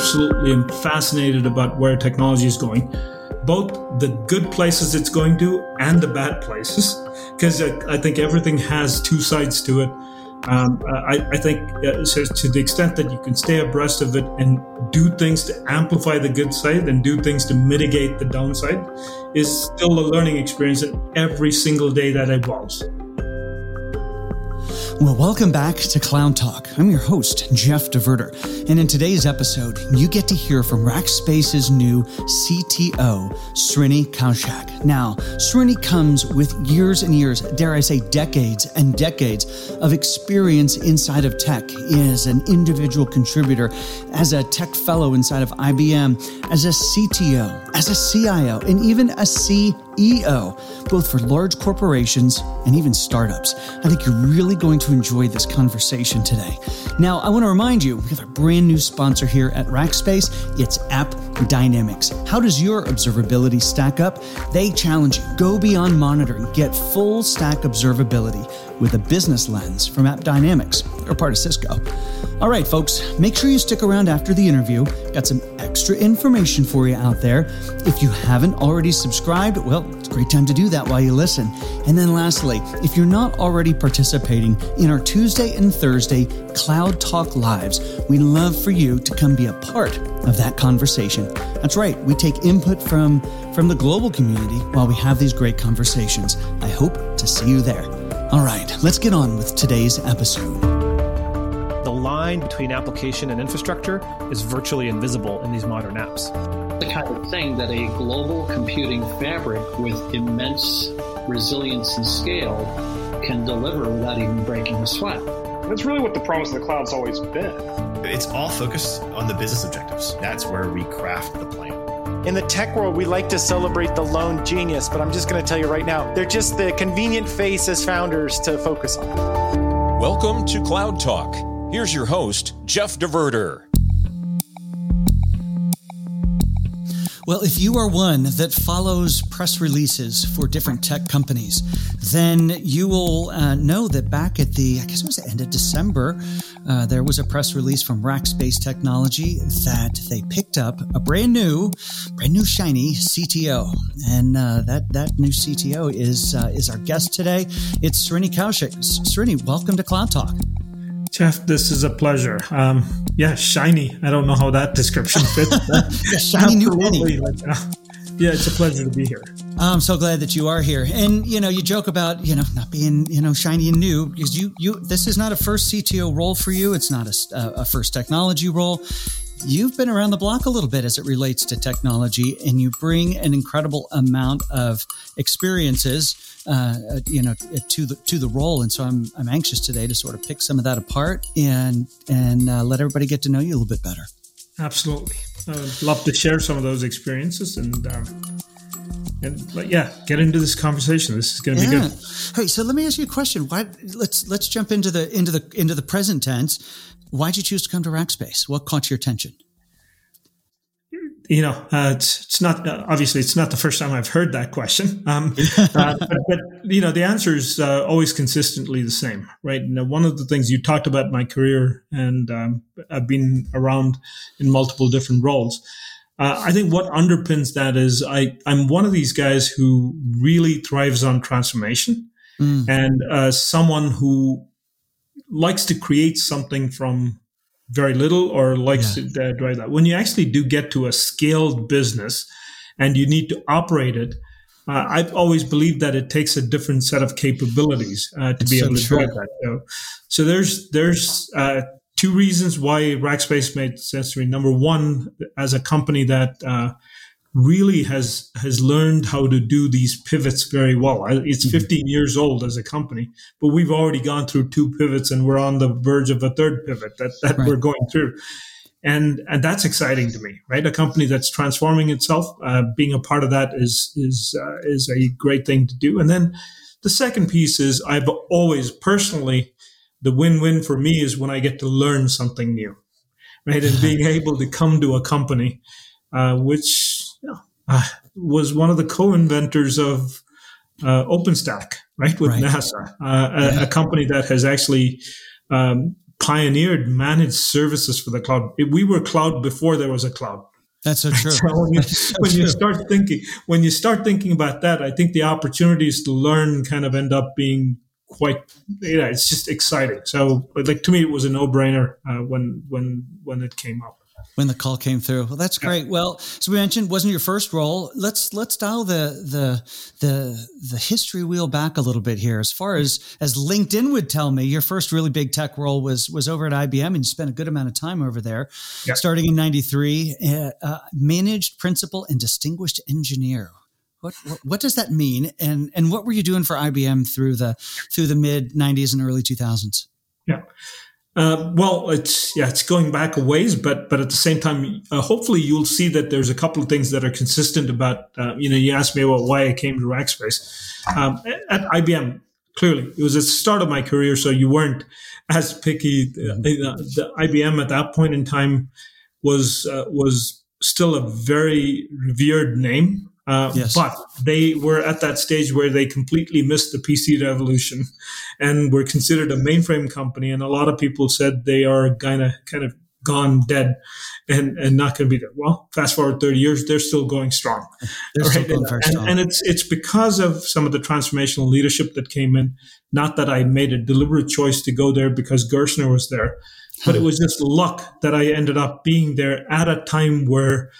absolutely am fascinated about where technology is going, both the good places it's going to and the bad places, because I, I, think everything has two sides to it. Um, I, I, think uh, so to the extent that you can stay abreast of it and do things to amplify the good side and do things to mitigate the downside is still a learning experience and every single day that evolves. Well, welcome back to Cloud Talk. I'm your host, Jeff DeVerter. And in today's episode, you get to hear from Rackspace's new CTO, Srini Kaushik. Now, Srini comes with years and years, dare I say decades and decades of experience inside of tech as an individual contributor, as a tech fellow inside of IBM, as a CTO, as a CIO, and even a CEO EO, both for large corporations and even startups. I think you're really going to enjoy this conversation today. Now, I want to remind you we have a brand new sponsor here at Rackspace. It's App Dynamics. How does your observability stack up? They challenge you. Go beyond monitoring, get full stack observability with a business lens from App Dynamics. They're part of Cisco. All right, folks, make sure you stick around after the interview. Got some extra information for you out there. If you haven't already subscribed, well, great time to do that while you listen. And then lastly, if you're not already participating in our Tuesday and Thursday Cloud Talk Lives, we'd love for you to come be a part of that conversation. That's right, we take input from, from the global community while we have these great conversations. I hope to see you there. All right, let's get on with today's episode. The line between application and infrastructure is virtually invisible in these modern apps. The kind of thing that a global computing fabric with immense resilience and scale can deliver without even breaking a sweat. That's really what the promise of the cloud's always been. It's all focused on the business objectives. That's where we craft the plan. In the tech world, we like to celebrate the lone genius, but I'm just going to tell you right now, they're just the convenient face as founders to focus on. Welcome to Cloud Talk. Here's your host, Jeff DeVerter. Well, if you are one that follows press releases for different tech companies, then you will uh, know that back at the, I guess it was the end of December, uh, there was a press release from Rackspace Technology that they picked up a brand new, brand new shiny CTO, and uh, that that new CTO is uh, is our guest today. It's Srini Kaushik. Srini, welcome to Cloud Talk. Jeff, this is a pleasure. Um, yeah, shiny. I don't know how that description fits. yeah, shiny new penny. Uh, yeah, it's a pleasure to be here. I'm so glad that you are here. And you know, you joke about you know not being you know shiny and new because you you this is not a first CTO role for you. It's not a, a first technology role. You've been around the block a little bit as it relates to technology, and you bring an incredible amount of experiences uh, uh, you know, to the to the role. And so I'm I'm anxious today to sort of pick some of that apart and and uh, let everybody get to know you a little bit better. Absolutely, I'd love to share some of those experiences and. Um, and yeah, get into this conversation. This is going to yeah. be good. Hey, so let me ask you a question. Why? Let's let's jump into the into the into the present tense. Why'd you choose to come to Rackspace? What caught your attention? you know, uh, it's it's not uh, obviously it's not the first time I've heard that question. Um, uh, but, but, you know, the answer is uh, always consistently the same, right? Now, one of the things you talked about my career, and um, I've been around in multiple different roles. Uh, I think what underpins that is I I'm one of these guys who really thrives on transformation, mm. and uh, someone who likes to create something from very little or likes yeah. to uh, drive that. When you actually do get to a scaled business and you need to operate it, uh, I've always believed that it takes a different set of capabilities uh, to be so able to drive that. So, so there's there's uh, two reasons why Rackspace made sense to me. Number one, as a company that uh, really has has learned how to do these pivots very well. It's mm-hmm. 15 years old as a company, but we've already gone through two pivots and we're on the verge of a third pivot that, that right. we're going through. And and that's exciting to me, right? A company that's transforming itself, uh, being a part of that is is uh, is a great thing to do. And then the second piece is I've always personally the win-win for me is when I get to learn something new, right? And being able to come to a company uh, which uh, was one of the co-inventors of uh, OpenStack, right, with right. NASA, uh, yeah. a, a, company that has actually um, pioneered managed services for the cloud. We were cloud before there was a cloud. That's so true. So when you, so when true. you start thinking, when you start thinking about that, I think the opportunities to learn kind of end up being quite, you know, it's just exciting. So, like to me, it was a no-brainer uh, when when when it came up when the call came through. Well, that's great. Yeah. Well, so we mentioned wasn't your first role. Let's let's dial the the the the history wheel back a little bit here. As far as as LinkedIn would tell me, your first really big tech role was was over at IBM, and you spent a good amount of time over there. Yeah. Starting in '93, uh, uh, managed principal and distinguished engineer. What, what, what does that mean? And and what were you doing for IBM through the through the mid '90s and early 2000s? Yeah. Uh, well, it's yeah, it's going back a ways, but but at the same time, uh, hopefully you'll see that there's a couple of things that are consistent about. Uh, you know, you asked me about why I came to Rackspace um, at IBM. Clearly, it was at the start of my career, so you weren't as picky. The, the IBM at that point in time was uh, was still a very revered name. Uh, yes. But they were at that stage where they completely missed the PC revolution and were considered a mainframe company. And a lot of people said they are kind of kind of gone dead and, and not going to be there. Well, fast forward 30 years, they're still going strong. They're right? still going and, strong. And it's, it's because of some of the transformational leadership that came in. Not that I made a deliberate choice to go there because Gerstner was there, but it was just luck that I ended up being there at a time where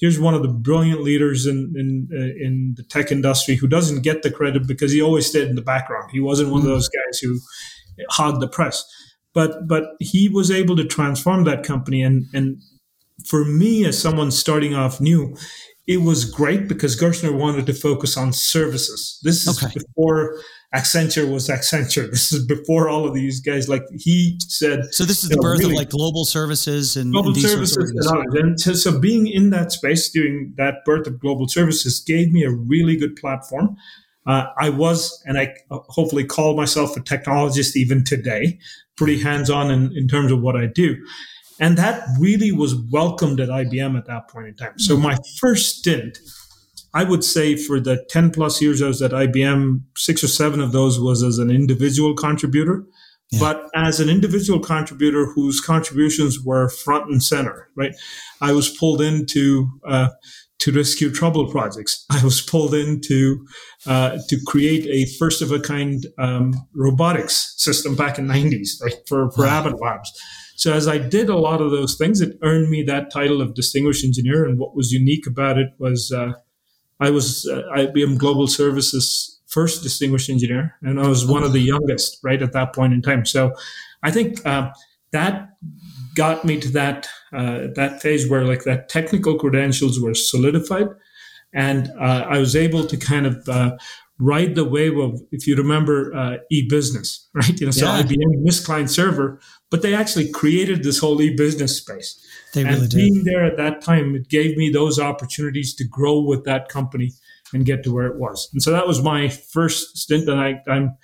here's one of the brilliant leaders in in uh, in the tech industry who doesn't get the credit because he always stayed in the background. He wasn't one of those guys who hogged the press, but but he was able to transform that company. And and for me, as someone starting off new, it was great because Gerstner wanted to focus on services. This is okay. before Accenture was Accenture. This is before all of these guys. Like he said. So this is the birth really, of like global services and global and services of and, and so, so being in that space during that birth of global services gave me a really good platform. Uh, I was, and I hopefully call myself a technologist even today, pretty hands on in, in terms of what I do. And that really was welcomed at IBM at that point in time. So my first stint, I would say for the 10 plus years I was at IBM, six or seven of those was as an individual contributor. Yeah. But as an individual contributor whose contributions were front and center, right? I was pulled into, uh, to rescue trouble projects. I was pulled in to, uh, to create a first of a kind um, robotics system back in 90s, right, for, for wow. Abbott Labs. So as I did a lot of those things, it earned me that title of distinguished engineer. And what was unique about it was uh, I was uh, IBM Global Services first distinguished engineer, and I was one of the youngest right at that point in time. So I think uh, that got me to that uh, that phase where like that technical credentials were solidified, and uh, I was able to kind of uh, ride the wave of, if you remember, uh, e-business, right? You know, so yeah. IBM missed client server, but they actually created this whole e-business space. They and really did. being there at that time, it gave me those opportunities to grow with that company and get to where it was. And so that was my first stint. And I, I'm,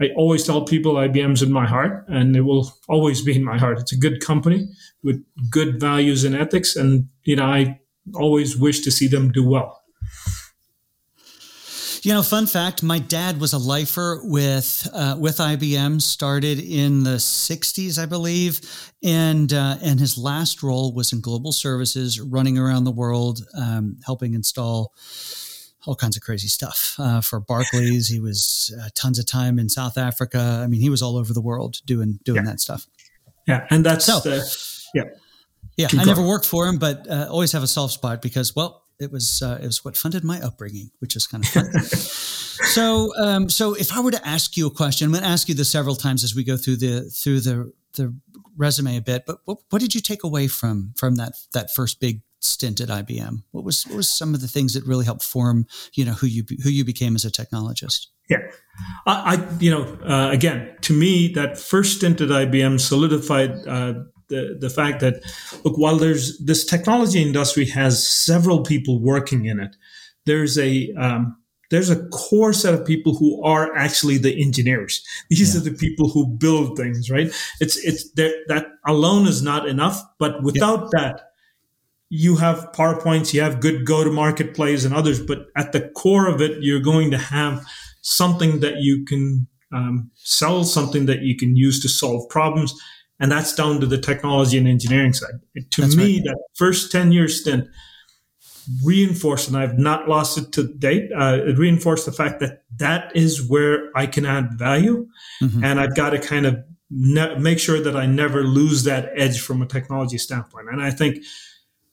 I always tell people IBM's in my heart, and it will always be in my heart. It's a good company with good values and ethics, and you know I always wish to see them do well. You know, fun fact: my dad was a lifer with uh, with IBM. Started in the '60s, I believe, and uh, and his last role was in global services, running around the world, um, helping install all kinds of crazy stuff uh, for Barclays. He was uh, tons of time in South Africa. I mean, he was all over the world doing doing yeah. that stuff. Yeah, and that's so, the, yeah. Yeah, Keep I going. never worked for him, but uh, always have a soft spot because, well, it was uh, it was what funded my upbringing, which is kind of fun. so, um, so if I were to ask you a question, I'm going to ask you this several times as we go through the through the the resume a bit. But what, what did you take away from from that that first big stint at IBM? What was what was some of the things that really helped form you know who you who you became as a technologist? Yeah, I, I you know uh, again to me that first stint at IBM solidified. Uh, the, the fact that look while there's this technology industry has several people working in it there's a um, there's a core set of people who are actually the engineers these yeah. are the people who build things right it's it's that alone is not enough but without yeah. that you have powerpoints you have good go to market plays and others but at the core of it you're going to have something that you can um, sell something that you can use to solve problems and that's down to the technology and engineering side. To That's me, right. that first 10 year stint reinforced, and I've not lost it to date, uh, it reinforced the fact that that is where I can add value. Mhm. And I've got to kind of ne- make sure that I never lose that edge from a technology standpoint. And I think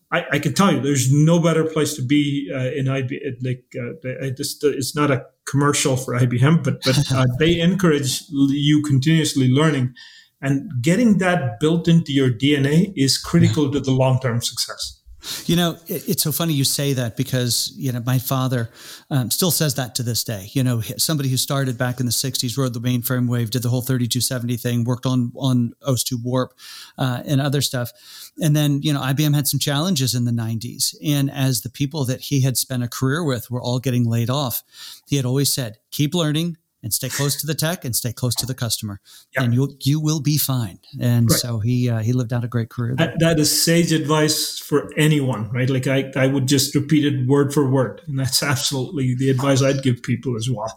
I, I can tell you, there's no better place to be uh, in IBM. Like, uh, I just, it's not a commercial for IBM, but but uh, they encourage you continuously learning, and getting that built into your DNA is critical to the long term success. You know, it's so funny you say that because, you know, my father um, still says that to this day. You know, somebody who started back in the 60s, rode the mainframe wave, did the whole 3270 thing, worked on, on OS2 Warp uh, and other stuff. And then, you know, IBM had some challenges in the 90s. And as the people that he had spent a career with were all getting laid off, he had always said, keep learning, and stay close to the tech and stay close to the customer, Yeah. and you you will be fine. And Right. so he uh, he lived out a great career. That, that is sage advice for anyone, right? Like I, I would just repeat it word for word, and that's absolutely the advice I'd give people as well.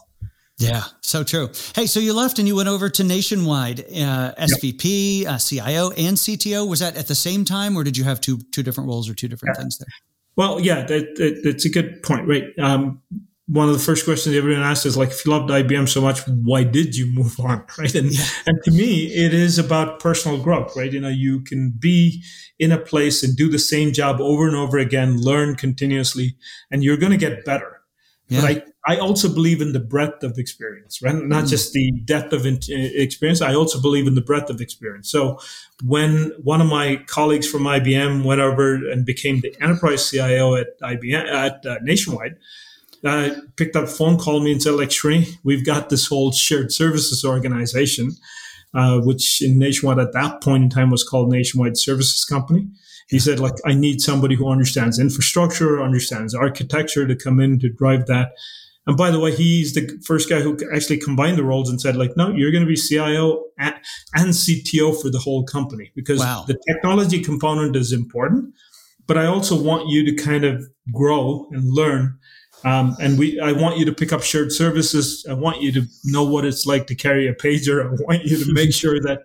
Yeah, so true. Hey, so you left and you went over to Nationwide, uh, SVP, uh, CIO, and CTO. Was that at the same time, or did you have two two different roles or two different things there? Well, yeah, that, that, that's a good point, right? Um, one of the first questions everyone asks is like, if you loved IBM so much, why did you move on, right? And and to me, it is about personal growth, right? You know, you can be in a place and do the same job over and over again, learn continuously, and you're going to get better. Yeah. But I, I also believe in the breadth of experience, right? Not just the depth of in- experience. I also believe in the breadth of experience. So when one of my colleagues from IBM went over and became the enterprise CIO at IBM at uh, Nationwide, uh, picked up a phone, called me and said, like, Srini, we've got this whole shared services organization, uh, which in Nationwide at that point in time was called Nationwide Services Company. He said, like, I need somebody who understands infrastructure, understands architecture to come in to drive that. And by the way, he's the first guy who actually combined the roles and said, like, no, you're going to be CIO and, and CTO for the whole company because Wow. the technology component is important. But I also want you to kind of grow and learn. Um, and we, I want you to pick up shared services. I want you to know what it's like to carry a pager. I want you to make sure that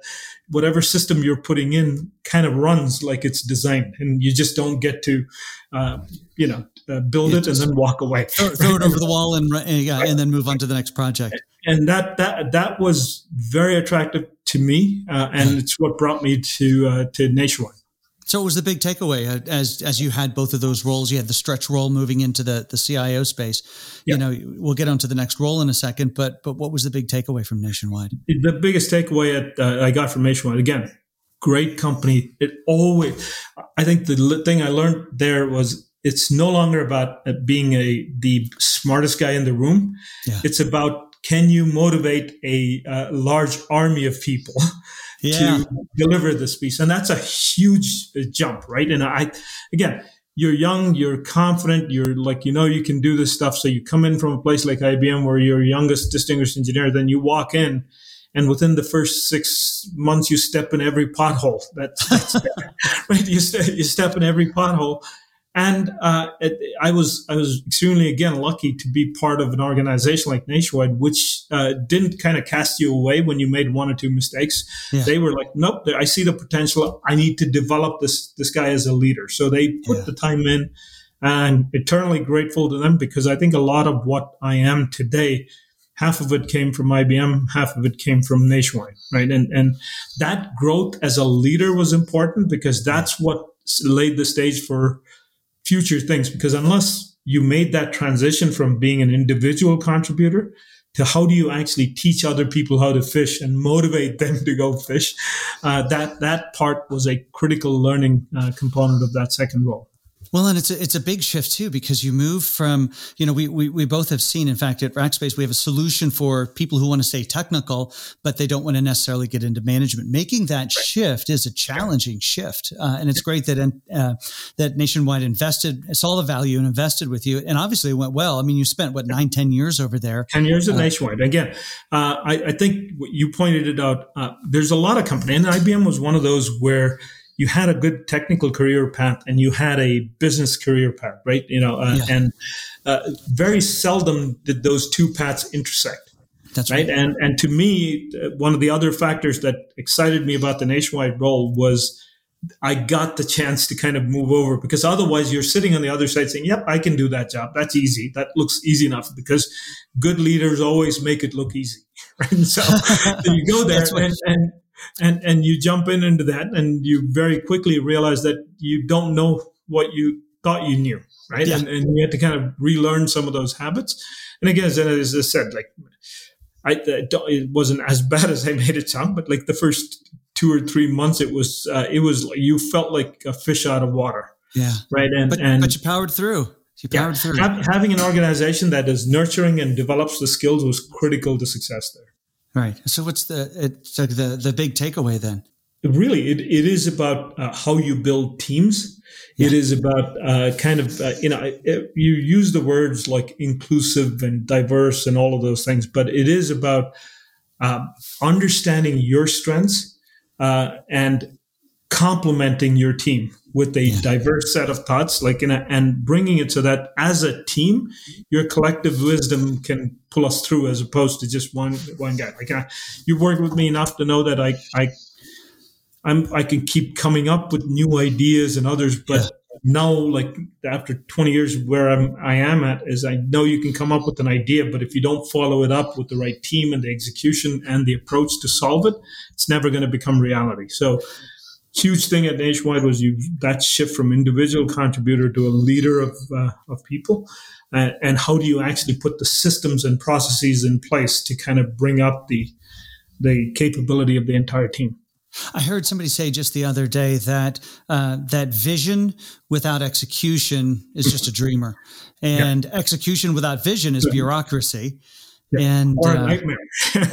whatever system you're putting in kind of runs like it's designed, and you just don't get to, uh, you know, uh, build it and then walk away. Throw, throw it over the wall and uh, yeah, and then move on to the next project. and that that that was very attractive to me, uh, and it's what brought me to uh, to Nationwide. So, what was the big takeaway uh, as as you had both of those roles? You had the stretch role moving into the the CIO space. You know, we'll get onto the next role in a second, but but what was the big takeaway from Nationwide? The biggest takeaway at, uh, I got from Nationwide again, great company. It always, I think the thing I learned there was it's no longer about uh, being a the smartest guy in the room. Yeah. It's about can you motivate a uh, large army of people Yeah, to deliver this piece. And that's a huge jump, right? And I, again, you're young, you're confident, you're like, you know, you can do this stuff. So you come in from a place like IBM where you're youngest distinguished engineer, then you walk in and within the first six months, you step in every pothole. That's, that's right. You, ste- you step in every pothole. And uh, it, I was I was extremely again lucky to be part of an organization like Nationwide, which uh, didn't kind of cast you away when you made one or two mistakes. Yeah. They were like, nope, I see the potential. I need to develop this this guy as a leader. So they put Yeah. the time in, and eternally grateful to them because I think a lot of what I am today, half of it came from IBM, half of it came from Nationwide, right? And and that growth as a leader was important because that's what laid the stage for future things because unless you made that transition from being an individual contributor to how do you actually teach other people how to fish and motivate them to go fish uh, that that part was a critical learning uh, component of that second role Well, and it's a, it's a big shift too because you move from you know we, we we both have seen in fact at Rackspace we have a solution for people who want to stay technical but they don't want to necessarily get into management. Making that shift is a challenging shift, uh, and it's great that uh, that Nationwide invested saw the value and invested with you, and obviously it went well. I mean, you spent what nine ten years over there. 10 years at nationwide again uh, I, I think you pointed it out uh, there's a lot of company and ibm was one of those where you had a good technical career path and you had a business career path right you know uh, Yeah. and uh, very seldom did those two paths intersect That's right. right. And and to me, one of the other factors that excited me about the nationwide role was I got the chance to kind of move over because otherwise you're sitting on the other side saying, "Yep, I can do that job. That's easy. That looks easy enough." Because good leaders always make it look easy, right? And so, so you go there and, and and and you jump in into that, and you very quickly realize that you don't know what you thought you knew, right? Yeah. And, and you had to kind of relearn some of those habits. And again, as, I said, like I, it wasn't as bad as I made it sound, but like the first two or three months, it was uh, it was you felt like a fish out of water, Yeah. right? And But, and but you powered through. You yeah, powered through. having an organization that is nurturing and develops the skills was critical to success there. Right. So what's the it's like the the big takeaway then? really it, it is about uh, how you build teams it is about uh, kind of uh, you know it, you use the words like inclusive and diverse and all of those things but it is about um, understanding your strengths uh, and complementing your team with a Yeah. diverse set of thoughts like in a, and bringing it so that as a team your collective wisdom can pull us through as opposed to just one one guy like uh, you worked with me enough to know that i i I'm I can keep coming up with new ideas and others, but Yeah. now like after 20 years where I'm I am at is I know you can come up with an idea, but if you don't follow it up with the right team and the execution and the approach to solve it, it's never going to become reality. So huge thing at Nationwide was you that shift from individual contributor to a leader of uh, of people, uh, and how do you actually put the systems and processes in place to kind of bring up the the capability of the entire team. I heard somebody say just the other day that uh, that vision without execution is just a dreamer, and execution without vision is bureaucracy, and Or a uh, nightmare.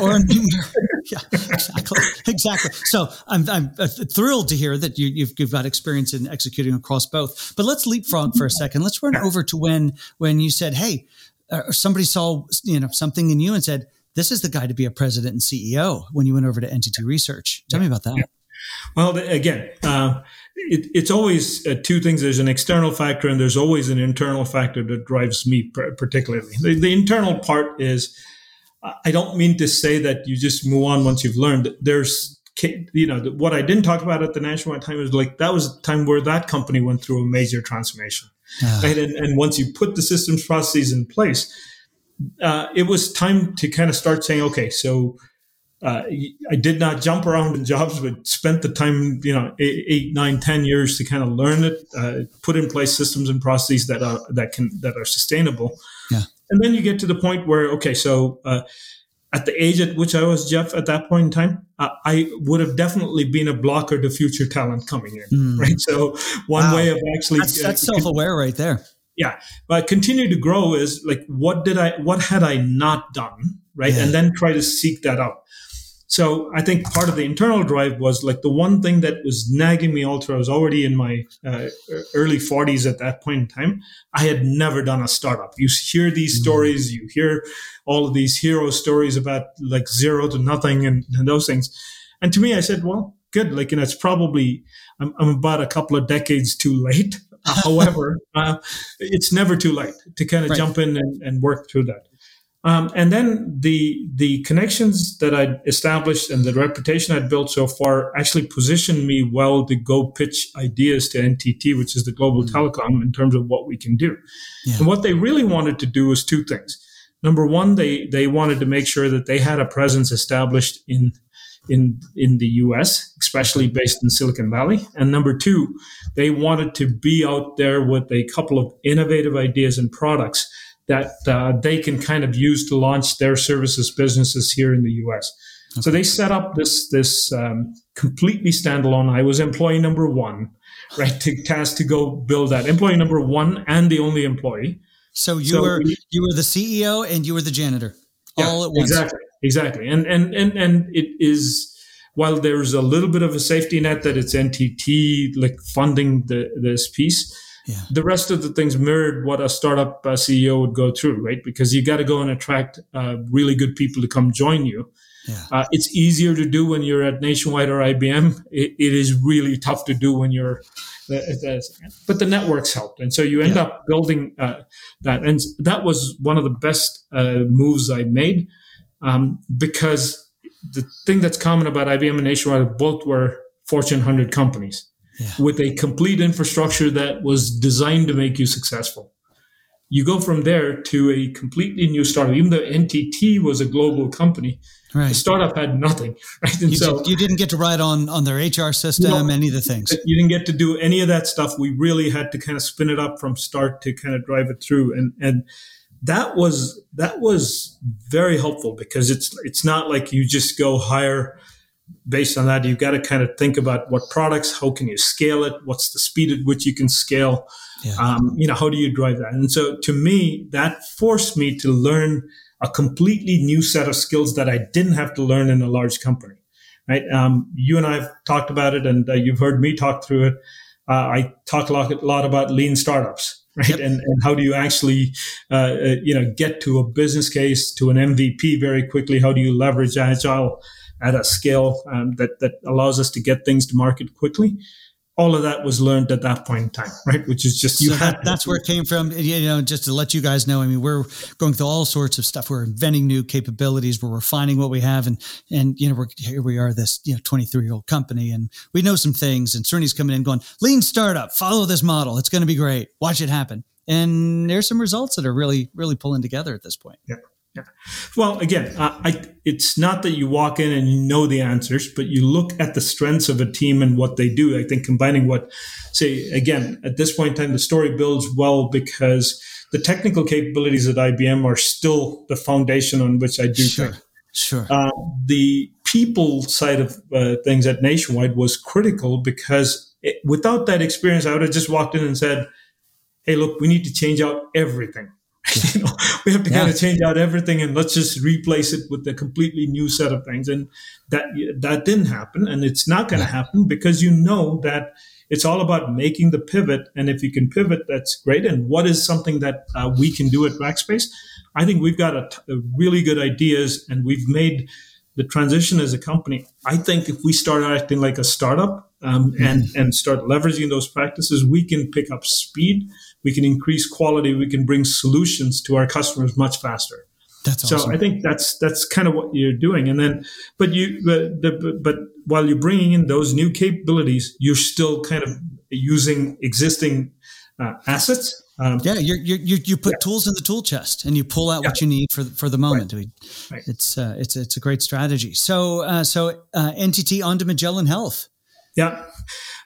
or a nightmare. Yeah, exactly, exactly. So I'm I'm uh, thrilled to hear that you, you've you've got experience in executing across both. But let's leapfrog for a second. Let's run over to when when you said, "Hey," uh, somebody saw you know something in you and said. This is the guy to be a president and CEO when you went over to NTT Research. Tell me about that. Well, again, uh, it, it's always uh, two things. There's an external factor, and there's always an internal factor that drives me particularly. The, the internal part is, I don't mean to say that you just move on once you've learned. There's, you know, what I didn't talk about at the National time is like that was a time where that company went through a major transformation, right? And, and once you put the systems processes in place, uh, it was time to kind of start saying, okay, so uh, I did not jump around in jobs, but spent the time, you know, eight, eight nine, ten years to kind of learn it, uh, put in place systems and processes that are that can that are sustainable. And then you get to the point where, okay, so uh, at the age at which I was, Jeff, at that point in time, uh, I would have definitely been a blocker to future talent coming in, right? So one Wow. way of actually That's, uh, that's self-aware right there. yeah but continue to grow is like what did i what had i not done right Yeah. and then try to seek that out so i think part of the internal drive was like the one thing that was nagging me all through i was already in my uh, early 40s at that point in time. I had never done a startup. You hear these stories you hear all of these hero stories about like zero to nothing and, and those things. And to me i said well good. Like you know it's probably i'm, I'm about a couple of decades too late. However uh, it's never too late to kind of Right. jump in and, and work through that um, and then the the connections that I'd established and the reputation I'd built so far actually positioned me well to go pitch ideas to NTT, which is the global telecom, in terms of what we can do. Yeah. And what they really wanted to do was two things. Number one, they they wanted to make sure that they had a presence established in in in the US, especially based in Silicon Valley. And number two, they wanted to be out there with a couple of innovative ideas and products that uh, they can kind of use to launch their services businesses here in the US. So they set up this this um, completely standalone. I was employee number one, right? To task to go build that employee number one and the only employee. So you So were we- you were the CEO and you were the janitor Yeah, all at once. Exactly, exactly. And and and and it is while there's a little bit of a safety net that it's NTT like funding the this piece. Yeah. The rest of the things mirrored what a startup uh, CEO would go through, right? Because you got to go and attract uh, really good people to come join you. Yeah. Uh, it's easier to do when you're at Nationwide or IBM. It, it is really tough to do when you're, but the networks helped, and so you end Yeah. up building uh, that. And that was one of the best uh, moves I made. um, because the thing that's common about IBM and Nationwide both were Fortune 100 companies yeah. with a complete infrastructure that was designed to make you successful. You go from there to a completely new startup. Even though NTT was a global company, right. the startup had nothing. Right, and you, so did, you didn't get to ride on on their HR system, no, any of the things. You didn't get to do any of that stuff. We really had to kind of spin it up from start to kind of drive it through, and and that was that was very helpful because it's it's not like you just go hire based on that, you've got to kind of think about what products, how can you scale it, what's the speed at which you can scale, yeah. um, you know, how do you drive that? And so to me, that forced me to learn a completely new set of skills that I didn't have to learn in a large company. Right? Um, you and I have talked about it, and uh, you've heard me talk through it. Uh, I talk a lot, a lot about lean startups, right? Yep. And, and how do you actually, uh, uh you know, get to a business case, to an MVP very quickly? How do you leverage agile? At a scale um, that that allows us to get things to market quickly. All of that was learned at that point in time, right? Which is just you that, that's where it came from. You know, just to let you guys know, I mean, we're going through all sorts of stuff. We're inventing new capabilities. We're refining what we have, and and you know, we're here. We are this you know twenty three year old company, and we know some things. And Srini's coming in, going lean startup. Follow this model. It's going to be great. Watch it happen. And there's some results that are really really pulling together at this point. Yeah. Yeah. Well, again, uh, I, it's not that you walk in and you know the answers, but you look at the strengths of a team and what they do. I think combining what, say, again, at this point in time, the story builds well because the technical capabilities at IBM are still the foundation on which I do sure. things. Sure. Uh, the people side of uh, things at Nationwide was critical because it, without that experience, I would have just walked in and said, Hey, look, we need to change out everything you know, we have to yeah. kind of change out everything and let's just replace it with a completely new set of things. And that that didn't happen, and it's not going to yeah. happen because you know that it's all about making the pivot. And if you can pivot, that's great. And what is something that uh, we can do at Rackspace? I think we've got a, t- a really good ideas, and we've made the transition as a company. I think if we start acting like a startup um, mm-hmm. and and start leveraging those practices, we can pick up speed we can increase quality, we can bring solutions to our customers much faster. That's awesome. So I think that's that's kind of what you're doing, and then but you but, the, but while you're bringing in those new capabilities, you're still kind of using existing uh, assets. Um, yeah, you you you put yeah. tools in the tool chest, and you pull out yeah. what you need for for the moment. Right. right. It's uh, it's it's a great strategy. So uh, so uh, NTT onto Magellan Health. Yeah.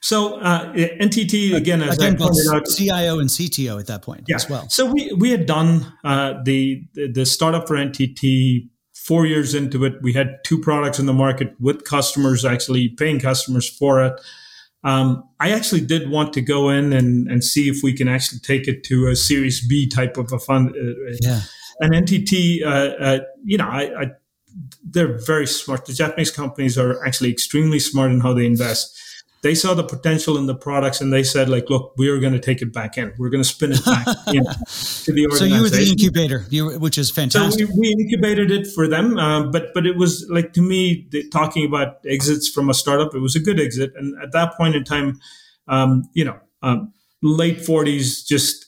So uh, NTT again, as again, I pointed out, CIO and CTO at that point yeah. as well. So we we had done uh, the the startup for NTT four years into it. We had two products in the market with customers actually paying customers for it. Um, I actually did want to go in and, and see if we can actually take it to a Series B type of a fund. Uh, yeah. And NTT, uh, uh, you know, I, I they're very smart. The Japanese companies are actually extremely smart in how they invest they saw the potential in the products and they said like look we are going to take it back in. We're going to spin it back in to the organization so you were the incubator you, which is fantastic so we, we incubated it for them uh, but but it was like to me the, talking about exits from a startup it was a good exit. And at that point in time um, you know um, late 40s just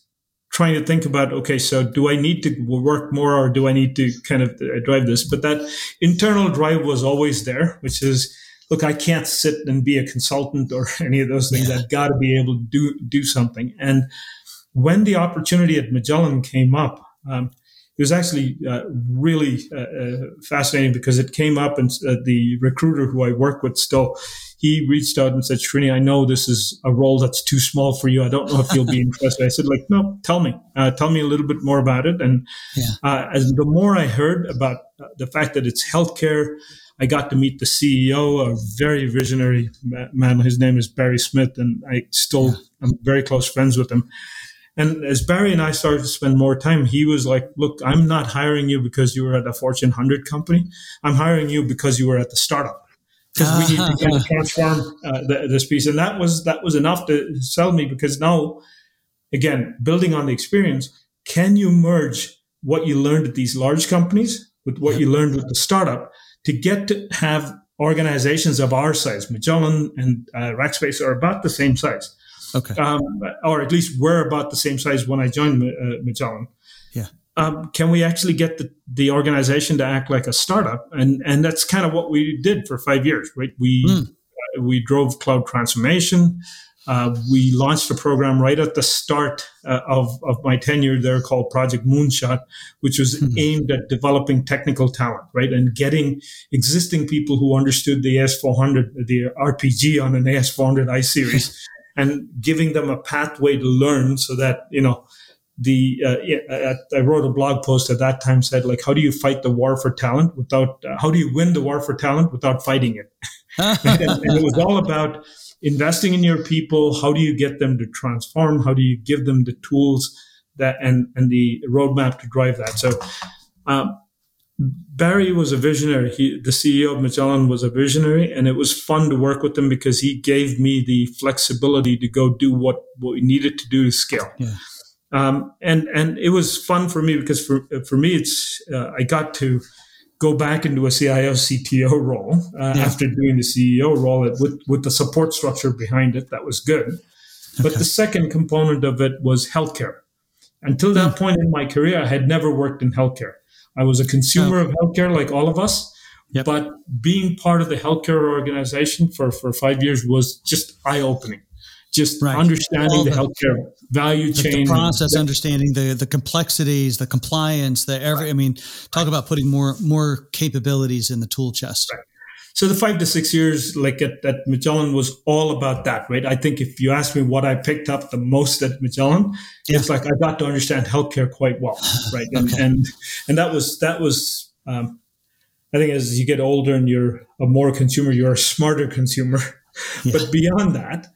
trying to think about okay so do i need to work more or do i need to kind of drive this? But that internal drive was always there which is look, I can't sit and be a consultant or any of those things. I've got to be able to do do something. And when the opportunity at Magellan came up, um, it was actually uh, really uh, uh, fascinating because it came up and uh, the recruiter who I work with still, he reached out and said, Srini, I know this is a role that's too small for you. I don't know if you'll be interested. I said, like, no, tell me, uh, tell me a little bit more about it. And yeah. Uh, as the more I heard about the fact that it's healthcare, I got to meet the CEO, a very visionary man. His name is Barry Smith, and I still am very close friends with him. And as Barry and I started to spend more time, he was like, "Look, I'm not hiring you because you were at a Fortune 100 company. I'm hiring you because you were at the startup." Because we need to kind of transform uh, the, this piece, and that was that was enough to sell me. Because now, again, building on the experience, can you merge what you learned at these large companies with what you learned with the startup to get to have organizations of our size, Magellan and uh, Rackspace are about the same size. Okay. Um, or at least we're about the same size when I joined uh, Magellan. Yeah. um, can we actually get the, the organization to act like a startup? And and that's kind of what we did for five years, right? We mm. uh, we drove cloud transformation. Uh, we launched a program right at the start uh, of, of my tenure there called Project Moonshot, which was mm-hmm. aimed at developing technical talent, right? And getting existing people who understood the AS400, the RPG on an AS400 I series, and giving them a pathway to learn so that, you know, the uh, I wrote a blog post at that time said like how do you fight the war for talent without uh, how do you win the war for talent without fighting it and, and, it was all about investing in your people how do you get them to transform how do you give them the tools that and and the roadmap to drive that so um, Barry was a visionary. He, the CEO of Magellan was a visionary, and it was fun to work with him because he gave me the flexibility to go do what, what we needed to do to scale. Yeah. Um, and and it was fun for me because for for me it's uh, I got to go back into a CIO CTO role uh, yeah. after doing the CEO role with with the support structure behind it that was good. Okay. But the second component of it was healthcare. Until that mm. point in my career, I had never worked in healthcare. I was a consumer oh. of healthcare, like all of us. Yep. But being part of the healthcare organization for, for five years was just eye opening just right. understanding the, the, healthcare value chain, the process, understanding the the complexities, the compliance, the every. Right. I mean, talk right. about putting more more capabilities in the tool chest. So the five to six years, like at, at Magellan, was all about that, right? I think if you ask me what I picked up the most at Magellan, yeah. it's like I got to understand healthcare quite well, right? And okay. and, and that was that was. Um, I think as you get older and you're a more consumer, you're a smarter consumer. Yeah. But beyond that,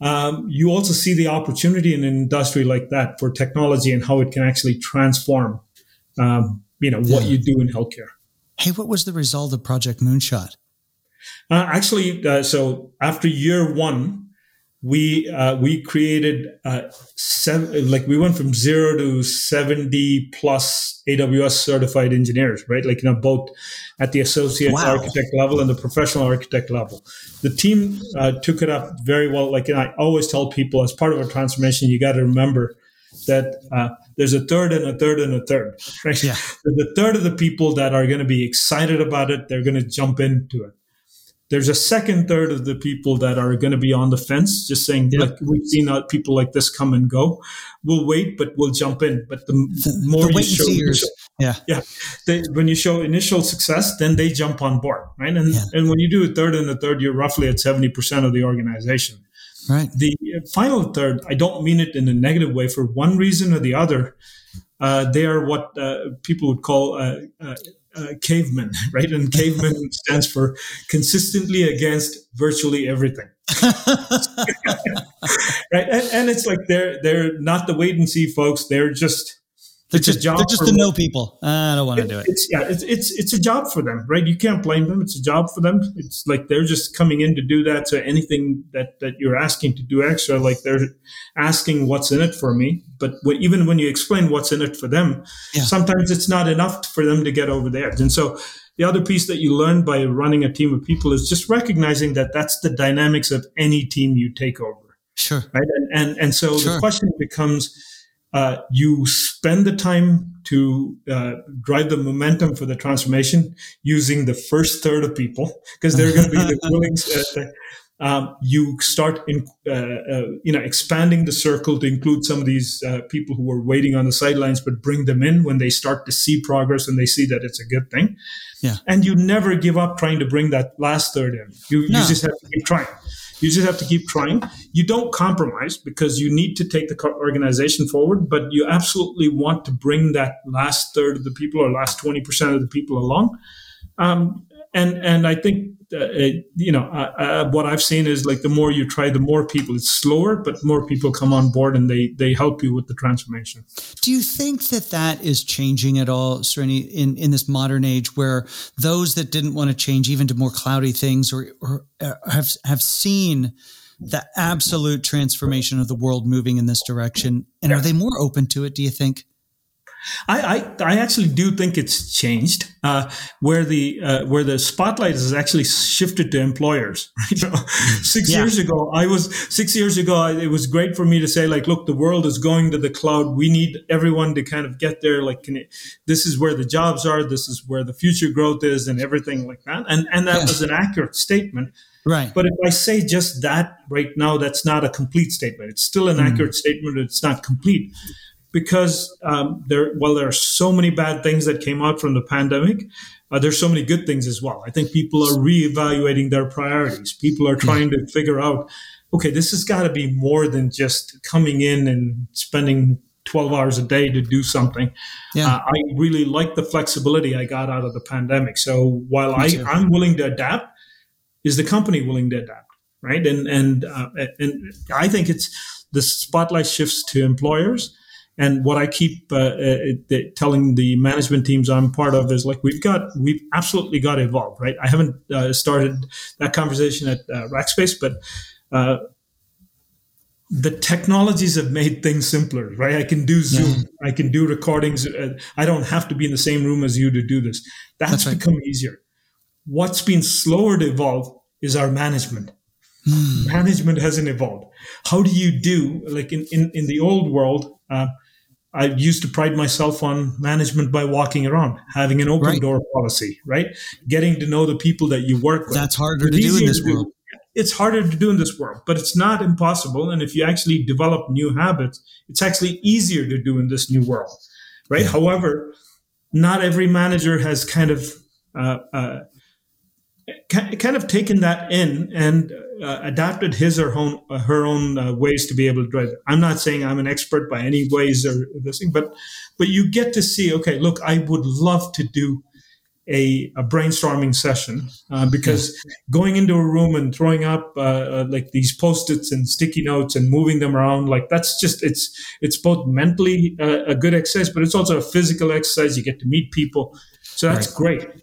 um, you also see the opportunity in an industry like that for technology and how it can actually transform, um, you know, what yeah. you do in healthcare. Hey, what was the result of Project Moonshot? Uh, actually, uh, so after year one, we uh, we created uh, seven, like we went from zero to 70 plus aws certified engineers right? Like you know both at the associate wow. architect level and the professional architect level. The team uh, took it up very well. Like i always tell people as part of a transformation you got to remember that uh, there's a third and a third and a third right? Yeah. the third of the people that are going to be excited about it they're going to jump into it there's a second third of the people that are going to be on the fence, just saying, like, we've seen uh, people like this come and go. We'll wait, but we'll jump in. But the, the more the you show, yeah, yeah, they, when you show initial success, then they jump on board, right? And yeah. and when you do a third and a third, you're roughly at seventy percent of the organization. Right. The final third, I don't mean it in a negative way. For one reason or the other, uh, they are what uh, people would call uh, uh caveman, right? And caveman stands for consistently against virtually everything. right? And, and, it's like they're they're not the wait and see folks. They're just they're it's just, they're just the no people. I don't want to do it. It's, yeah, it's, it's it's a job for them, right? You can't blame them. It's a job for them. It's like they're just coming in to do that. So anything that that you're asking to do extra, like they're asking what's in it for me. But when, even when you explain what's in it for them, yeah. sometimes it's not enough for them to get over the edge. And so the other piece that you learn by running a team of people is just recognizing that that's the dynamics of any team you take over. Sure. Right. And and, and so sure. the question becomes uh, you spend the time to uh, drive the momentum for the transformation using the first third of people because they're going to be the willing. Uh, um, you start in, uh, uh, you know, expanding the circle to include some of these uh, people who are waiting on the sidelines, but bring them in when they start to see progress and they see that it's a good thing. Yeah. And you never give up trying to bring that last third in. You, no. you just have to keep trying. You just have to keep trying. You don't compromise because you need to take the organization forward, but you absolutely want to bring that last third of the people or last 20% of the people along. Um, and, and I think, uh, you know, uh, uh, what I've seen is like the more you try, the more people, it's slower, but more people come on board and they, they help you with the transformation. Do you think that that is changing at all, Srini, in, in this modern age where those that didn't want to change even to more cloudy things or, or uh, have, have seen the absolute transformation of the world moving in this direction? And yeah. are they more open to it, do you think? I, I, I actually do think it's changed uh, where the uh, where the spotlight has actually shifted to employers. Right? six yeah. years ago, I was six years ago. It was great for me to say like, look, the world is going to the cloud. We need everyone to kind of get there. Like, it, this is where the jobs are. This is where the future growth is, and everything like that. And and that yeah. was an accurate statement. Right. But if I say just that right now, that's not a complete statement. It's still an mm. accurate statement. It's not complete because um, there, while there are so many bad things that came out from the pandemic, uh, there's so many good things as well. I think people are reevaluating their priorities. People are trying to figure out, okay, this has got to be more than just coming in and spending 12 hours a day to do something. Yeah. Uh, I really like the flexibility I got out of the pandemic. So while I, I'm willing to adapt, is the company willing to adapt? Right. And, and, uh, and I think it's the spotlight shifts to employers and what I keep uh, uh, telling the management teams I'm part of is like we've got we've absolutely got to evolve, right? I haven't uh, started that conversation at uh, Rackspace, but uh, the technologies have made things simpler, right? I can do Zoom, yeah. I can do recordings. Uh, I don't have to be in the same room as you to do this. That's, That's right. become easier. What's been slower to evolve is our management. Hmm. Management hasn't evolved. How do you do like in in, in the old world? Uh, I used to pride myself on management by walking around, having an open right. door policy, right? Getting to know the people that you work with. That's harder it's to do in this world. It's harder to do in this world, but it's not impossible. And if you actually develop new habits, it's actually easier to do in this new world, right? Yeah. However, not every manager has kind of uh, uh, kind of taken that in and uh, adapted his or own, uh, her own uh, ways to be able to drive it. I'm not saying I'm an expert by any ways or this thing, but but you get to see. Okay, look, I would love to do a, a brainstorming session uh, because going into a room and throwing up uh, uh, like these post-its and sticky notes and moving them around like that's just it's it's both mentally a good exercise but it's also a physical exercise you get to meet people so that's right. great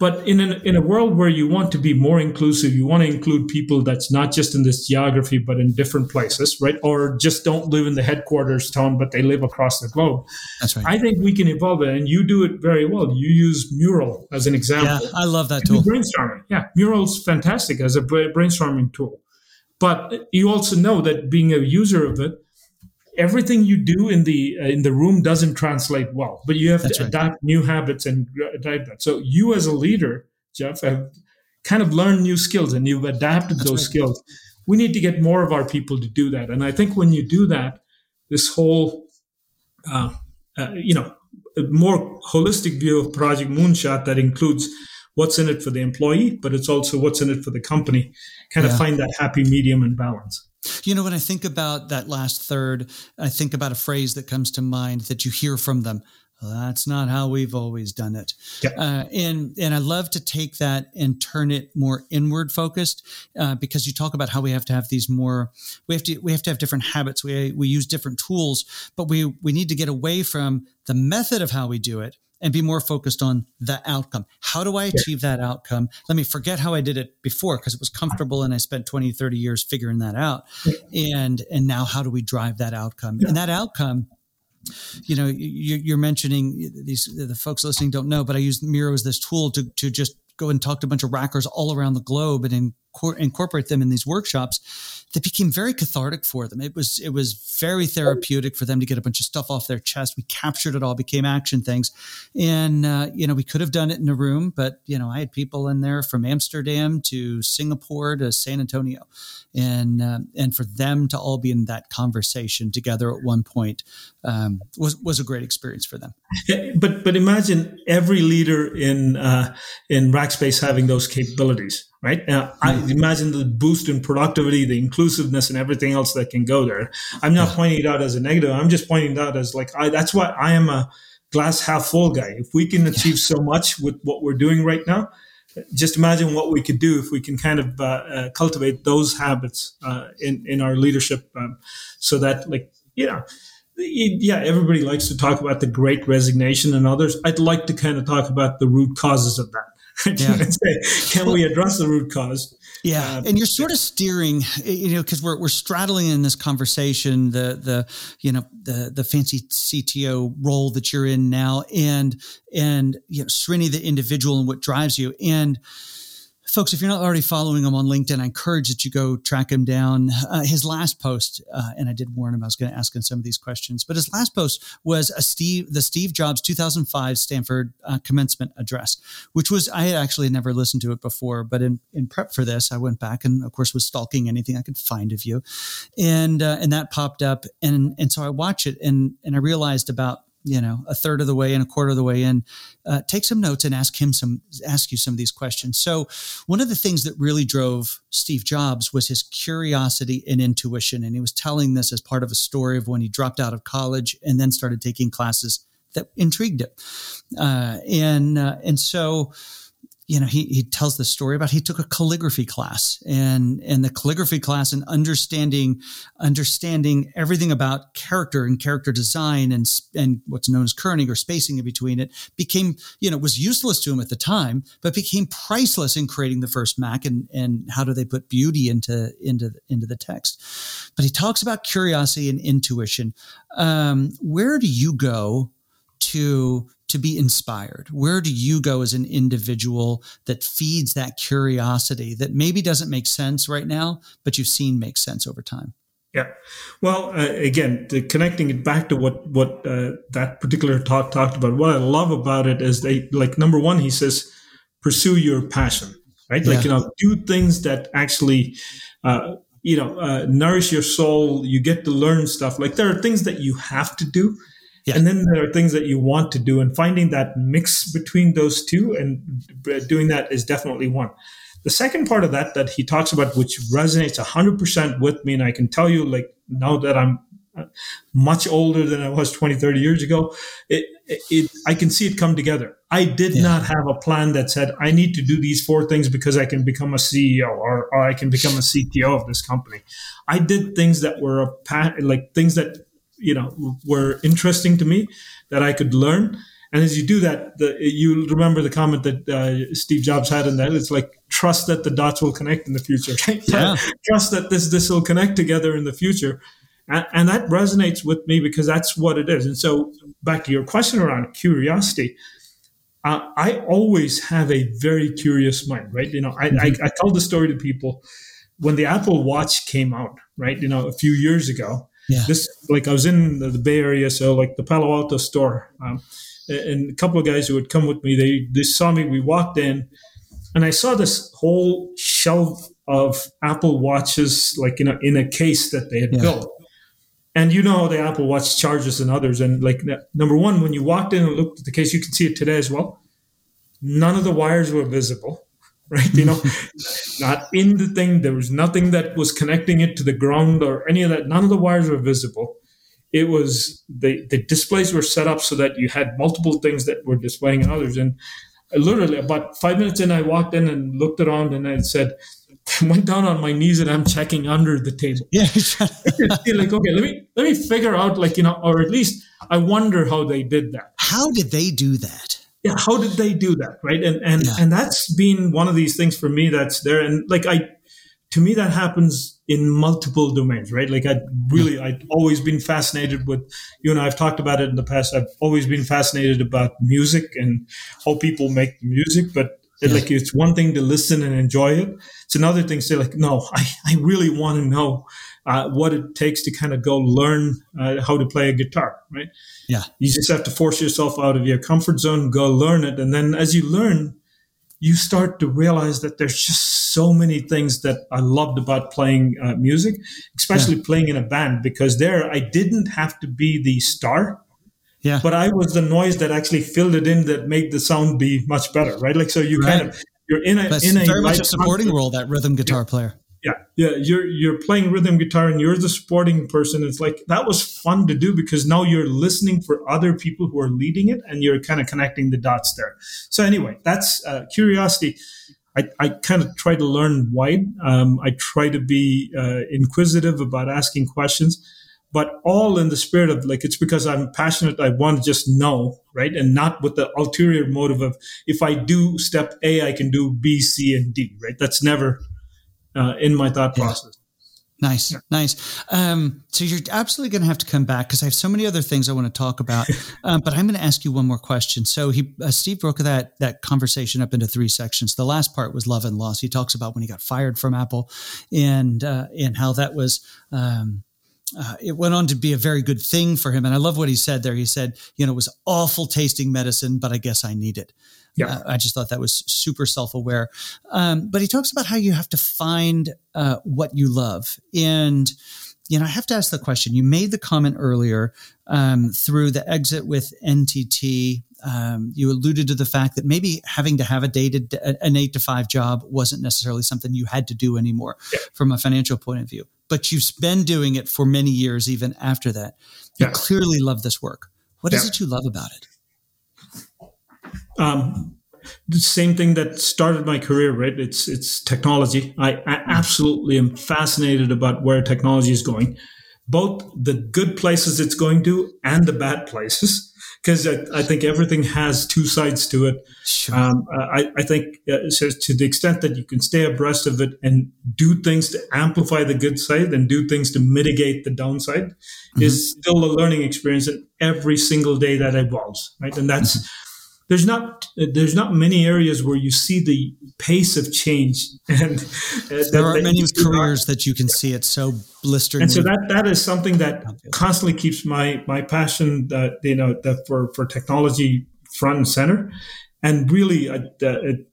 but in, an, in a world where you want to be more inclusive, you want to include people that's not just in this geography, but in different places, right? Or just don't live in the headquarters town, but they live across the globe. That's right. I think we can evolve it, and you do it very well. You use Mural as an example. Yeah, I love that tool. Brainstorming. Yeah, Mural's fantastic as a brainstorming tool. But you also know that being a user of it, everything you do in the uh, in the room doesn't translate well but you have That's to right. adapt new habits and adapt that so you as a leader jeff have kind of learned new skills and you've adapted That's those right. skills we need to get more of our people to do that and i think when you do that this whole uh, uh, you know more holistic view of project moonshot that includes what's in it for the employee but it's also what's in it for the company kind yeah. of find that happy medium and balance you know, when I think about that last third, I think about a phrase that comes to mind that you hear from them. Well, that's not how we've always done it. Yep. Uh, and and I love to take that and turn it more inward focused uh, because you talk about how we have to have these more we have to we have to have different habits. We we use different tools, but we we need to get away from the method of how we do it and be more focused on the outcome. How do I achieve that outcome? Let me forget how I did it before because it was comfortable and I spent 20, 30 years figuring that out. And and now how do we drive that outcome? And that outcome you know you're mentioning these the folks listening don't know but i use miro as this tool to, to just go and talk to a bunch of rackers all around the globe and incorporate them in these workshops that became very cathartic for them. It was it was very therapeutic for them to get a bunch of stuff off their chest. We captured it all, became action things, and uh, you know we could have done it in a room, but you know I had people in there from Amsterdam to Singapore to San Antonio, and uh, and for them to all be in that conversation together at one point um, was was a great experience for them. But but imagine every leader in uh, in Rackspace having those capabilities right? Now, I hmm. imagine the boost in productivity, the inclusiveness, and everything else that can go there. I'm not pointing it out as a negative. I'm just pointing it out as like I, that's why I am a glass half full guy. If we can achieve so much with what we're doing right now, just imagine what we could do if we can kind of uh, uh, cultivate those habits uh, in in our leadership, um, so that like you know. Yeah, everybody likes to talk about the great resignation and others. I'd like to kind of talk about the root causes of that Yeah. say, can we address the root cause? Yeah, uh, and you're sort of steering, you know, because we're we're straddling in this conversation the the you know the the fancy CTO role that you're in now, and and you know Srini the individual and what drives you, and folks, if you're not already following him on LinkedIn, I encourage that you go track him down. Uh, his last post, uh, and I did warn him I was going to ask him some of these questions, but his last post was a Steve, the Steve Jobs 2005 Stanford uh, commencement address, which was I had actually never listened to it before, but in, in prep for this, I went back and of course was stalking anything I could find of you, and uh, and that popped up, and and so I watch it, and and I realized about you know a third of the way and a quarter of the way in uh, take some notes and ask him some ask you some of these questions. So one of the things that really drove steve jobs was his curiosity and intuition. And he was telling this as part of a story of when he dropped out of college and then started taking classes that intrigued him. Uh, and uh, and so you know, he, he tells the story about he took a calligraphy class and, and the calligraphy class and understanding, understanding everything about character and character design and, and what's known as kerning or spacing in between it became, you know, was useless to him at the time, but became priceless in creating the first Mac and, and how do they put beauty into, into, into the text. But he talks about curiosity and intuition. Um, where do you go to to be inspired? Where do you go as an individual that feeds that curiosity that maybe doesn't make sense right now, but you've seen make sense over time? Yeah. Well, uh, again, the, connecting it back to what what uh, that particular talk talked about. What I love about it is they like number one, he says, pursue your passion, right? Yeah. Like you know, do things that actually. Uh, you know, uh, nourish your soul. You get to learn stuff. Like there are things that you have to do, yeah. And then there are things that you want to do, and finding that mix between those two and doing that is definitely one. The second part of that that he talks about, which resonates 100% with me, and I can tell you, like, now that I'm uh, much older than I was 20, 30 years ago, it, it, I can see it come together. I did yeah. not have a plan that said, I need to do these four things because I can become a CEO or, or I can become a CTO of this company. I did things that were a, like things that you know were interesting to me that I could learn. And as you do that, the, you remember the comment that uh, Steve Jobs had in that. It's like trust that the dots will connect in the future. Yeah. trust that this this will connect together in the future, and, and, that resonates with me because that's what it is. And so, back to your question around curiosity, uh, I always have a very curious mind, right? You know, I, mm-hmm. I, I tell the story to people when the Apple Watch came out, right? You know, a few years ago yeah. This like I was in the, the, Bay Area, so like the Palo Alto store, um, and a couple of guys who had come with me, they they saw me. We walked in, and I saw this whole shelf of Apple watches, like in a in a case that they had yeah. built. And you know the Apple Watch charges and others. And like number one, when you walked in and looked at the case, you can see it today as well. None of the wires were visible right? You know, not in the thing. There was nothing that was connecting it to the ground or any of that. None of the wires were visible. It was the the displays were set up so that you had multiple things that were displaying and others. And literally about five minutes in, I walked in and looked around and I said, went down on my knees and I'm checking under the table. Yeah. like, okay, let me let me figure out like, you know, or at least I wonder how they did that. How did they do that? Yeah, how did they do that? Right. And, and, yeah. and that's been one of these things for me that's there. And like, I, to me, that happens in multiple domains, right? Like I really. I've always been fascinated with, you know, I've talked about it in the past. I've always been fascinated about music and how people make music, but yeah. like it's one thing to listen and enjoy it. It's another thing to say like, no, I, I really want to know uh, what it takes to kind of go learn uh, how to play a guitar, right? Yeah. You just have to force yourself out of your comfort zone, go learn it. And then as you learn, you start to realize that there's just so many things that I loved about playing uh, music, especially yeah. playing in a band, because there I didn't have to be the star. Yeah. But I was the noise that actually filled it in that made the sound be much better, right? Like so you right. kind of you're in a That's in a very much a supporting role that rhythm guitar yeah. player yeah yeah you're you're playing rhythm guitar and you're the supporting person it's like that was fun to do because now you're listening for other people who are leading it and you're kind of connecting the dots there so anyway that's uh, curiosity I, I kind of try to learn wide um, i try to be uh, inquisitive about asking questions but all in the spirit of like it's because I'm passionate. I want to just know, right, and not with the ulterior motive of if I do step A, I can do B, C, and D. Right. That's never uh, in my thought process. Nice, yeah. nice. Um, so you're absolutely going to have to come back because I have so many other things I want to talk about. um, but I'm going to ask you one more question. So he, uh, Steve broke that that conversation up into three sections. The last part was love and loss. He talks about when he got fired from Apple, and uh, and how that was. Um, uh, it went on to be a very good thing for him. And I love what he said there. He said, you know, it was awful tasting medicine, but I guess I need it. Yeah. Uh, I just thought that was super self aware. Um, but he talks about how you have to find uh, what you love. And, you know, I have to ask the question. You made the comment earlier um, through the exit with NTT. Um, you alluded to the fact that maybe having to have a dated an eight to five job wasn't necessarily something you had to do anymore yeah. from a financial point of view. But you've been doing it for many years, even after that. You yeah. clearly love this work. What is yeah. it you love about it? Um, the same thing that started my career, right? It's it's technology. I, I absolutely am fascinated about where technology is going, both the good places it's going to and the bad places. Because I, I, think everything has two sides to it. Sure. Um, I, I, think uh, so to the extent that you can stay abreast of it and do things to amplify the good side and do things to mitigate the downside mm-hmm. is still a learning experience in every single day that evolves, right? And that's mm-hmm there's not there's not many areas where you see the pace of change. And uh, there aren't many careers that you can see it so blistering and so that that is something that constantly keeps my my passion that you know that for for technology front and center. And really uh,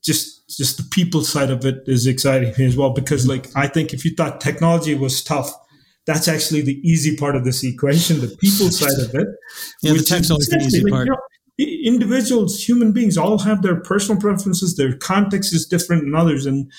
just just the people side of it is exciting me as well because like i think if you thought technology was tough that's actually the easy part of this equation the people side of it. Yeah the tech's always the easy part. you know, individuals, human beings, all have their personal preferences. Their context is different than others. And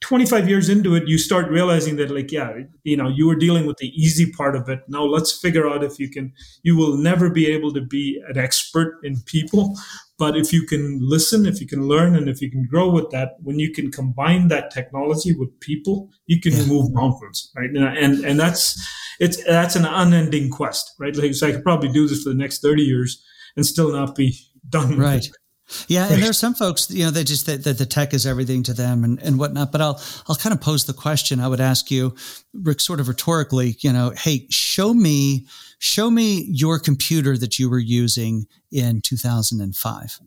25 years into it, you start realizing that, like, yeah, you know, you were dealing with the easy part of it. Now let's figure out if you can, you will never be able to be an expert in people. But if you can listen, if you can learn, and if you can grow with that, when you can combine that technology with people, you can yeah. move mountains, right? And, and, and that's, it's, that's an unending quest, right? Like, so I could probably do this for the next 30 years and still not be done. Right. Yeah, and there are some folks, you know, they just that the, the, tech is everything to them and, and whatnot. But I'll I'll kind of pose the question. I would ask you, Rick, sort of rhetorically, you know, hey, show me show me your computer that you were using in 2005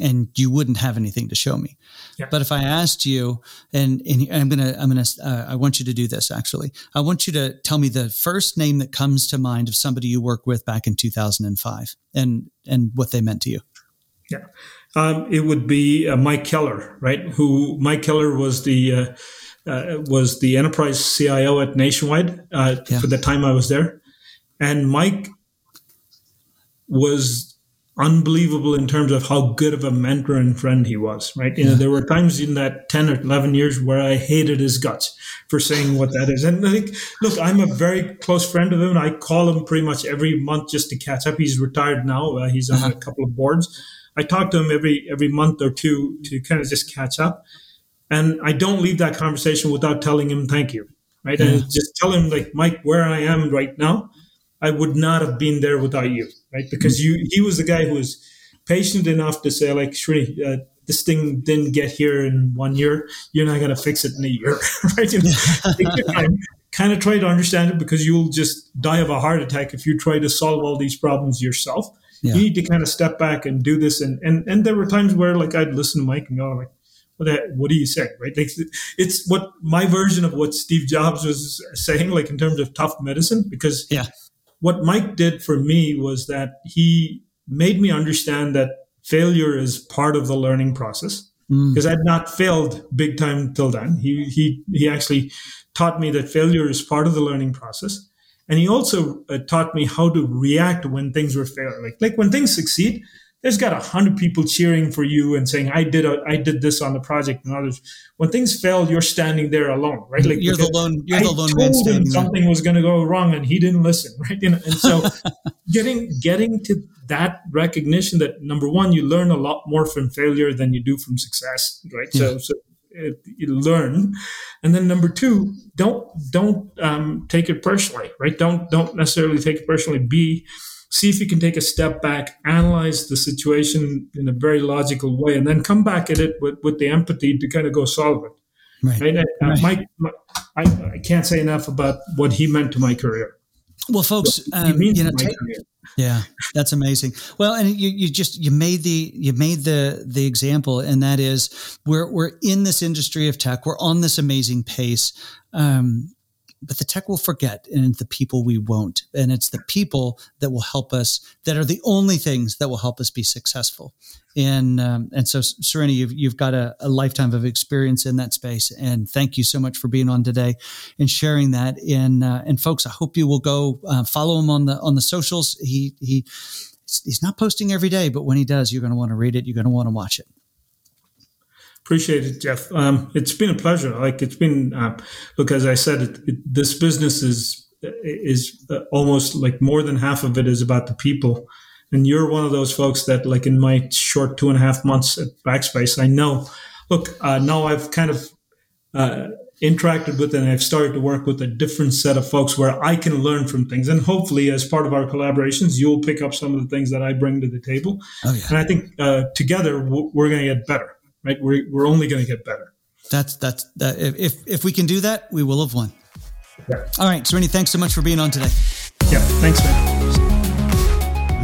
and you wouldn't have anything to show me. Yeah. But if I asked you, and, and I'm gonna, I'm gonna, uh, I want you to do this. Actually, I want you to tell me the first name that comes to mind of somebody you worked with back in 2005, and and what they meant to you. Yeah, um, it would be uh, Mike Keller, right? Who Mike Keller was the uh, uh was the enterprise CIO at Nationwide uh, yeah. for the time I was there, and Mike was unbelievable in terms of how good of a mentor and friend he was, right? You know, there were times in that 10 or 11 years where I hated his guts for saying what that is. And I think, look, I'm a very close friend of him. I call him pretty much every month just to catch up. He's retired now. Uh, he's on uh-huh. a couple of boards. I talk to him every, every month or two to kind of just catch up. And I don't leave that conversation without telling him thank you, right? Yeah. And just tell him like, Mike, where I am right now, I would not have been there without you right? Because you he was the guy who was patient enough to say like, Srini, uh, this thing didn't get here in one year. You're not going to fix it in a year, right? You know, kind of try to understand it because you'll just die of a heart attack if you try to solve all these problems yourself. Yeah. You need to kind of step back and do this. And, and, and there were times where like I'd listen to Mike and go like, what, the, what do you say? Right. Like, it's what my version of what Steve Jobs was saying, like in terms of tough medicine, because yeah what Mike did for me was that he made me understand that failure is part of the learning process because mm. I'd not failed big time till then. He he he actually taught me that failure is part of the learning process, and he also uh, taught me how to react when things were fair. Like like when things succeed, there's got a hundred people cheering for you and saying, "I did a, I did this on the project," and others. When things fail, you're standing there alone, right? Like you're the lone, you're I the lone man standing Something was going to go wrong, and he didn't listen, right? And, and so, getting getting to that recognition that number one, you learn a lot more from failure than you do from success, right? Yeah. So, so uh, learn, and then number two, don't don't um, take it personally, right? Don't don't necessarily take it personally. Be see if you can take a step back, analyze the situation in a very logical way, and then come back at it with, with the empathy to kind of go solve it. Right. right? Uh, right. My, I, I can't say enough about what he meant to my career. Well, folks, um, you know, take, yeah, that's amazing. Well, and you, you just you made the you made the the example, and that is we're we're in this industry of tech. We're on this amazing pace. Um, but the tech will forget and the people we won't. And it's the people that will help us, that are the only things that will help us be successful. And, um, and so, Srini, you've, you've got a, a, lifetime of experience in that space. And thank you so much for being on today and sharing that. And, uh, and folks, I hope you will go uh, follow him on the, on the socials. He, he, he's not posting every day, but when he does, you're going to want to read it. You're going to want to watch it. Appreciate it, Jeff. Um, it's been a pleasure. Like it's been, uh, look, as I said, it, it, this business is is uh, almost like more than half of it is about the people. And you're one of those folks that, like, in my short two and a half months at Rackspace, I know. Look, uh, now I've kind of uh, interacted with and I've started to work with a different set of folks where I can learn from things. And hopefully, as part of our collaborations, you'll pick up some of the things that I bring to the table. Oh, yeah. And I think uh, together we're going to get better right? We're, we're only going to get better. That's, that's, that. If, if we can do that, we will have won. Yeah. All right. Srini, thanks so much for being on today. Yeah. Thanks, man.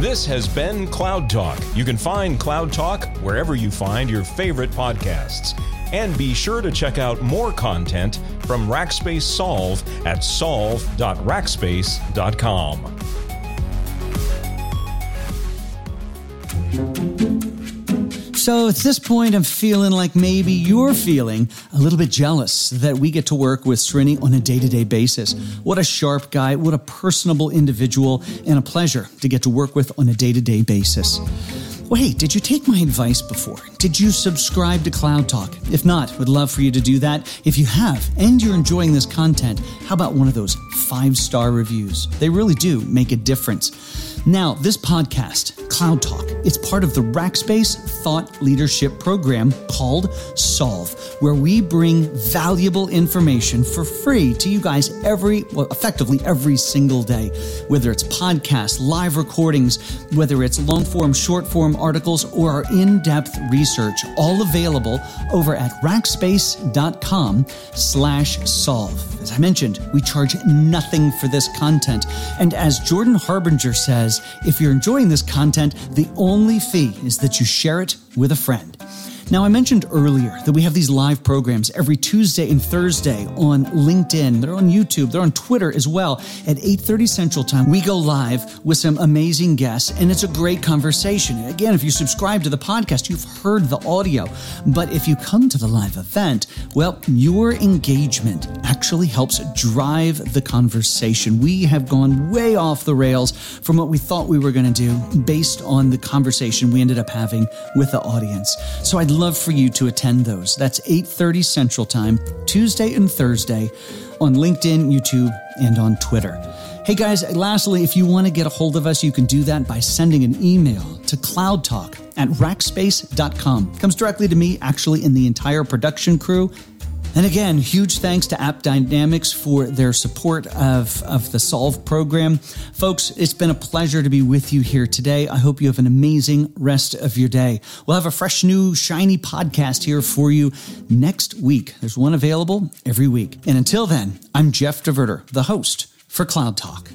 This has been Cloud Talk. You can find Cloud Talk wherever you find your favorite podcasts. And be sure to check out more content from Rackspace Solve at solve.rackspace.com. So at this point, I'm feeling like maybe you're feeling a little bit jealous that we get to work with Srini on a day to day basis. What a sharp guy, what a personable individual, and a pleasure to get to work with on a day to day basis. Hey, did you take my advice before? Did you subscribe to Cloud Talk? If not, would love for you to do that. If you have and you're enjoying this content, how about one of those five star reviews? They really do make a difference. Now, this podcast, Cloud Talk, it's part of the Rackspace Thought Leadership Program called Solve, where we bring valuable information for free to you guys every, well, effectively every single day. Whether it's podcasts, live recordings, whether it's long form, short form articles, or our in depth research, all available over at rackspace.com slash solve. As I mentioned, we charge nothing for this content. And as Jordan Harbinger says, says if you're enjoying this content, the only fee is that you share it with a friend. Now, I mentioned earlier that we have these live programs every Tuesday and Thursday on LinkedIn. They're on YouTube. They're on Twitter as well. At 8.30 Central Time, we go live with some amazing guests, and it's a great conversation. Again, if you subscribe to the podcast, you've heard the audio. But if you come to the live event, well, your engagement actually helps drive the conversation. We have gone way off the rails from what we thought we were going to do based on the conversation we ended up having with the audience. So I'd love for you to attend those. That's 8:30 Central Time, Tuesday and Thursday on LinkedIn, YouTube, and on Twitter. Hey guys, lastly, if you want to get a hold of us, you can do that by sending an email to cloudtalk at rackspace.com. Comes directly to me, actually, in the entire production crew. And again, huge thanks to AppDynamics for their support of, of the Solve program. Folks, it's been a pleasure to be with you here today. I hope you have an amazing rest of your day. We'll have a fresh, new, shiny podcast here for you next week. There's one available every week. And until then, I'm Jeff DeVerter, the host for Cloud Talk.